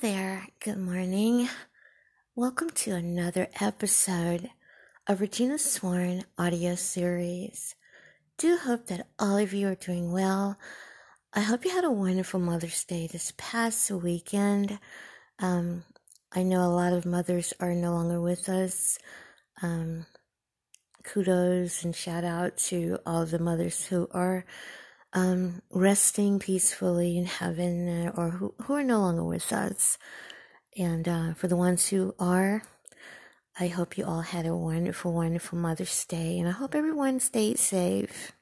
there. Good morning. Welcome to another episode of Regina Sworn audio series. Do hope that all of you are doing well. I hope you had a wonderful Mother's Day this past weekend. Um, I know a lot of mothers are no longer with us. Um, kudos and shout out to all the mothers who are um, resting peacefully in heaven uh, or who, who are no longer with us. And uh, for the ones who are, I hope you all had a wonderful, wonderful Mother's Day, and I hope everyone stayed safe.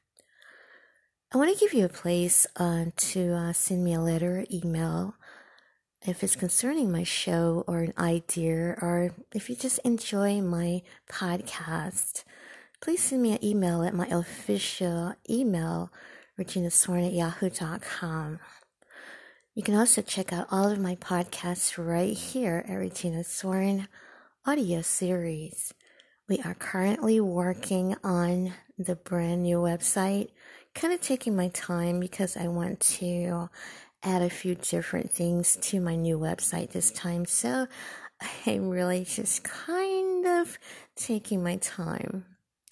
I want to give you a place uh, to uh, send me a letter, email, if it's concerning my show or an idea, or if you just enjoy my podcast. Please send me an email at my official email Regina Sworn at yahoo.com. You can also check out all of my podcasts right here at Regina Sworn audio series. We are currently working on the brand new website, kind of taking my time because I want to add a few different things to my new website this time. So I'm really just kind of taking my time.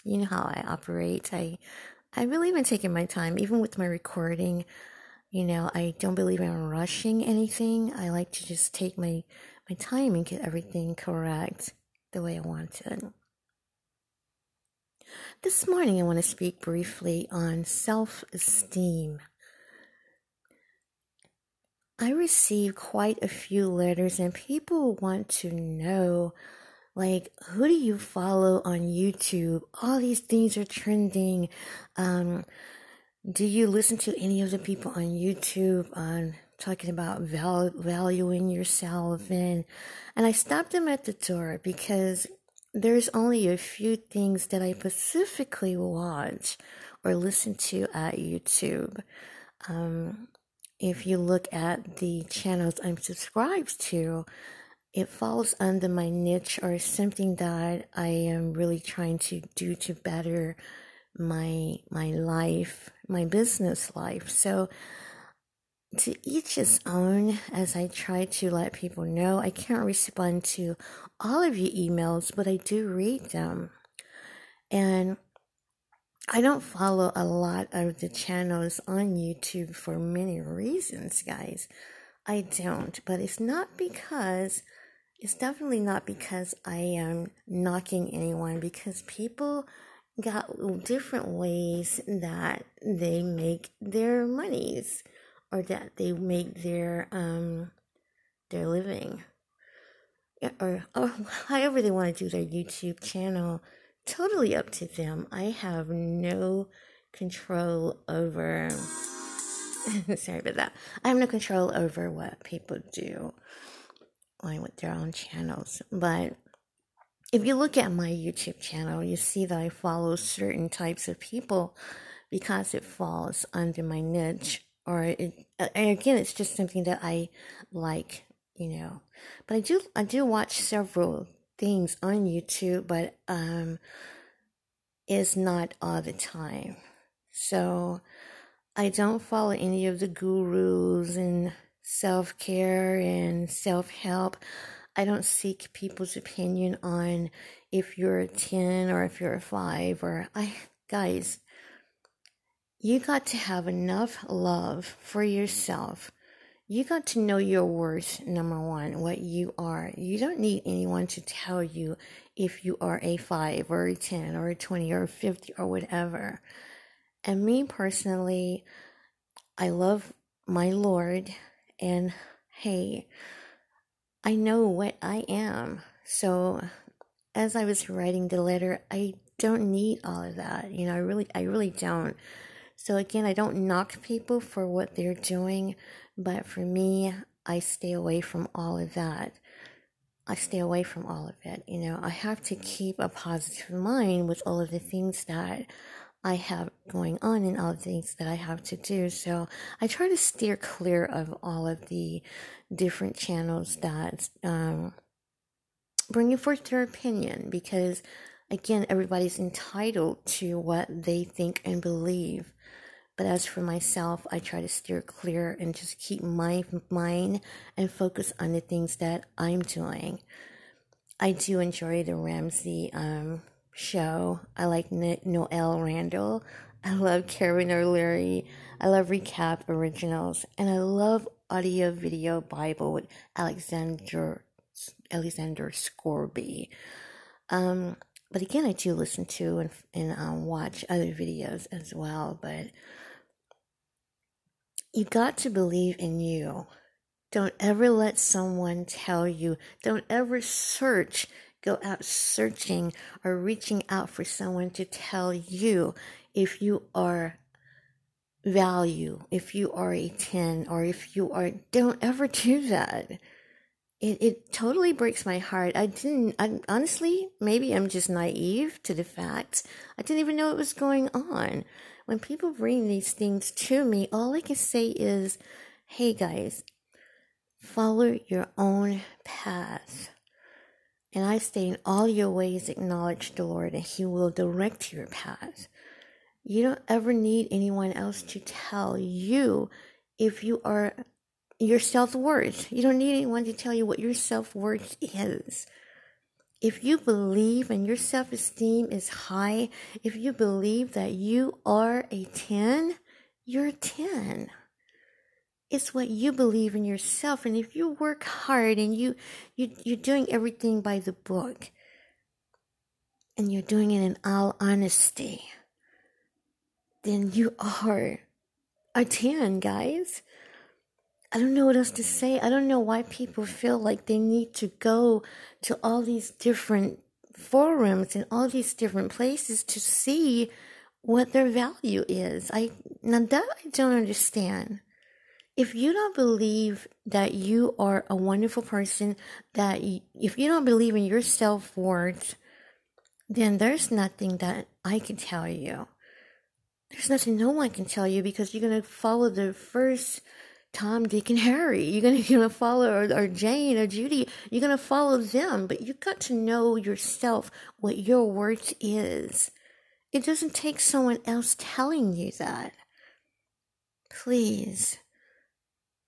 You know how I operate. I I really been taking my time, even with my recording. You know, I don't believe in rushing anything. I like to just take my my time and get everything correct the way I want it. This morning, I want to speak briefly on self esteem. I receive quite a few letters, and people want to know like who do you follow on YouTube? All these things are trending. Um, do you listen to any of the people on YouTube on talking about val- valuing yourself and and I stopped them at the door because there's only a few things that I specifically watch or listen to at YouTube. Um, if you look at the channels I'm subscribed to, it falls under my niche or something that I am really trying to do to better my my life, my business life. So to each his own as I try to let people know I can't respond to all of your emails, but I do read them. And I don't follow a lot of the channels on YouTube for many reasons, guys. I don't, but it's not because it's definitely not because I am knocking anyone, because people got different ways that they make their monies or that they make their um their living. Or, or however they want to do their YouTube channel totally up to them. I have no control over sorry about that. I have no control over what people do with their own channels. But if you look at my YouTube channel, you see that I follow certain types of people because it falls under my niche. Or it, again, it's just something that I like, you know. But I do, I do watch several things on YouTube, but um, it's not all the time. So I don't follow any of the gurus and self care and self help. I don't seek people's opinion on if you're a 10 or if you're a 5 or I guys you got to have enough love for yourself. You got to know your worth, number one, what you are. You don't need anyone to tell you if you are a 5 or a 10 or a 20 or a 50 or whatever. And me personally, I love my Lord and hey, I know what I am. So as I was writing the letter, I don't need all of that. You know, I really I really don't. So again, I don't knock people for what they're doing, but for me, I stay away from all of that. I stay away from all of it. You know, I have to keep a positive mind with all of the things that I have going on and all the things that I have to do. So I try to steer clear of all of the different channels that um, bringing forth their opinion because, again, everybody's entitled to what they think and believe. But as for myself, I try to steer clear and just keep my mind and focus on the things that I'm doing. I do enjoy the Ramsey um, show. I like Noelle Randall. I love Karen O'Leary. I love Recap Originals. And I love Audio Video Bible with Alexander Alexander Scourby. Um, but again, I do listen to and, and um, watch other videos as well. But you got to believe in you. Don't ever let someone tell you. Don't ever search, go out searching or reaching out for someone to tell you if you are value, if you are a 10, or if you are, don't ever do that. It, it totally breaks my heart. I didn't, I, honestly, maybe I'm just naive to the fact. I didn't even know it was going on. When people bring these things to me, all I can say is, hey guys, follow your own path. And I say, in all your ways, acknowledge the Lord, and He will direct your path. You don't ever need anyone else to tell you if you are your self worth. You don't need anyone to tell you what your self worth is. If you believe and your self esteem is high, if you believe that you are a 10, you're a 10. It's what you believe in yourself. And if you work hard and you, you, you're doing everything by the book and you're doing it in all honesty, then you are a 10, guys. I don't know what else to say. I don't know why people feel like they need to go to all these different forums and all these different places to see what their value is. I now that I don't understand. If you don't believe that you are a wonderful person, that you, if you don't believe in your self worth, then there's nothing that I can tell you there's nothing no one can tell you because you're going to follow the first Tom, Dick, and Harry. You're going to, you're to follow, or, or Jane or Judy. You're going to follow them, but you've got to know yourself what your worth is. It doesn't take someone else telling you that. Please,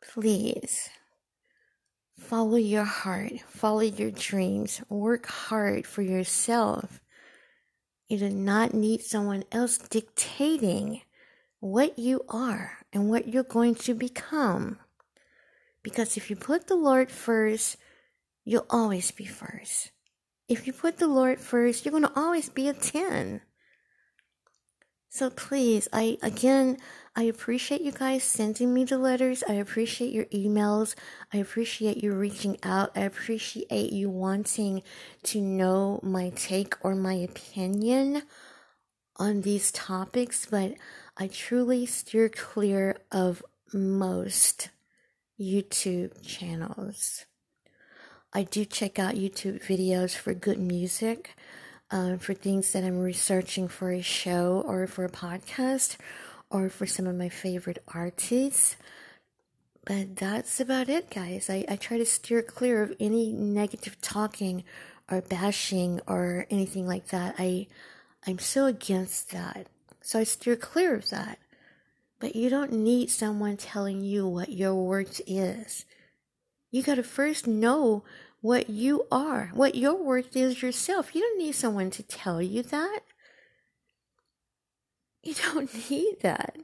please follow your heart, follow your dreams, work hard for yourself you do not need someone else dictating what you are and what you're going to become. Because if you put the Lord first, you'll always be first. If you put the Lord first, you're going to always be a 10. So please, I again, I appreciate you guys sending me the letters. I appreciate your emails. I appreciate you reaching out. I appreciate you wanting to know my take or my opinion on these topics, but I truly steer clear of most YouTube channels. I do check out YouTube videos for good music um, for things that I'm researching for a show or for a podcast or for some of my favorite artists. But that's about it, guys. I, I try to steer clear of any negative talking or bashing or anything like that. I I'm so against that. So I steer clear of that. But you don't need someone telling you what your worth is. You gotta first know what you are, what your worth is yourself. You don't need someone to tell you that. You don't need that.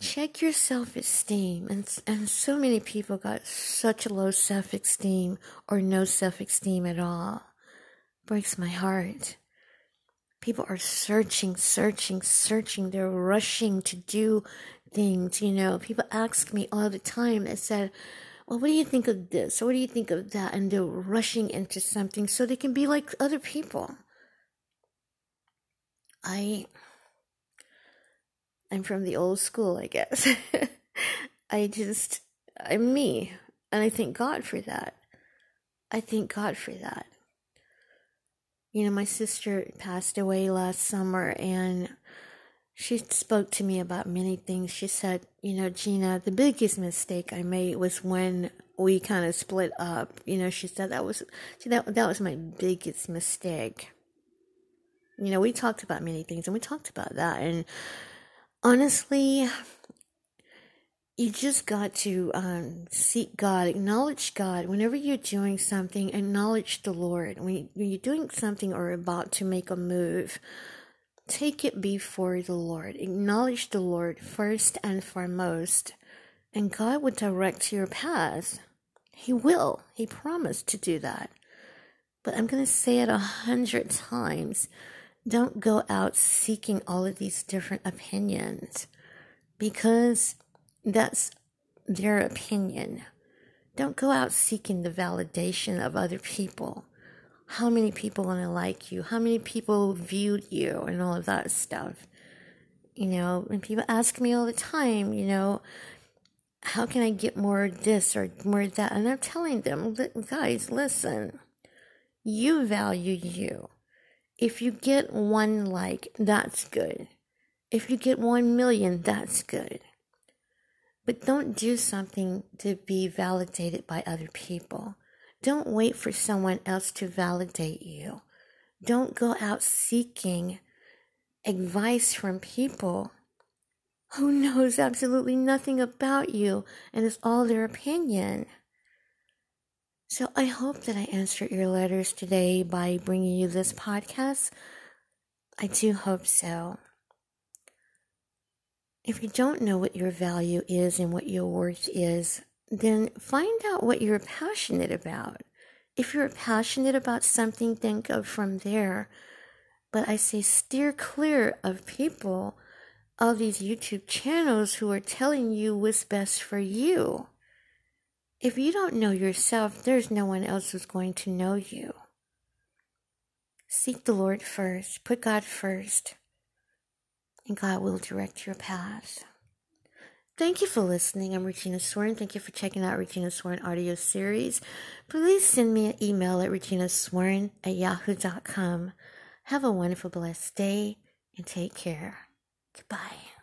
Check your self esteem. And, and so many people got such low self esteem or no self esteem at all. Breaks my heart. People are searching, searching, searching. They're rushing to do things. You know, people ask me all the time and said, well, what do you think of this? What do you think of that? And they're rushing into something so they can be like other people. I, I'm from the old school, I guess. I just, I'm me. And I thank God for that. I thank God for that. You know, my sister passed away last summer and she spoke to me about many things. She said, you know, Gina, the biggest mistake I made was when we kind of split up. You know, she said that was see that that was my biggest mistake. You know, we talked about many things and we talked about that and honestly, you just got to um, seek God, acknowledge God. Whenever you're doing something, acknowledge the Lord. When you're doing something or about to make a move, take it before the Lord. Acknowledge the Lord first and foremost, and God will direct your path. He will. He promised to do that. But I'm going to say it a hundred times. Don't go out seeking all of these different opinions because that's their opinion. Don't go out seeking the validation of other people. How many people want to like you? How many people viewed you and all of that stuff? You know, and people ask me all the time, you know, how can I get more of this or more of that? And I'm telling them, guys, listen, you value you. If you get one like, that's good. If you get one million, that's good. But don't do something to be validated by other people. Don't wait for someone else to validate you. Don't go out seeking advice from people who knows absolutely nothing about you and it's all their opinion. So I hope that I answered your letters today by bringing you this podcast. I do hope so. If you don't know what your value is and what your worth is, then find out what you're passionate about. If you're passionate about something, then go from there. But I say steer clear of people, of these YouTube channels who are telling you what's best for you. If you don't know yourself, there's no one else who's going to know you. Seek the Lord first, put God first and God will direct your path. Thank you for listening. I'm Regina Sworn. Thank you for checking out Regina Sworn audio series. Please send me an email at reginasworn at yahoo.com. Have a wonderful, blessed day and take care. Goodbye.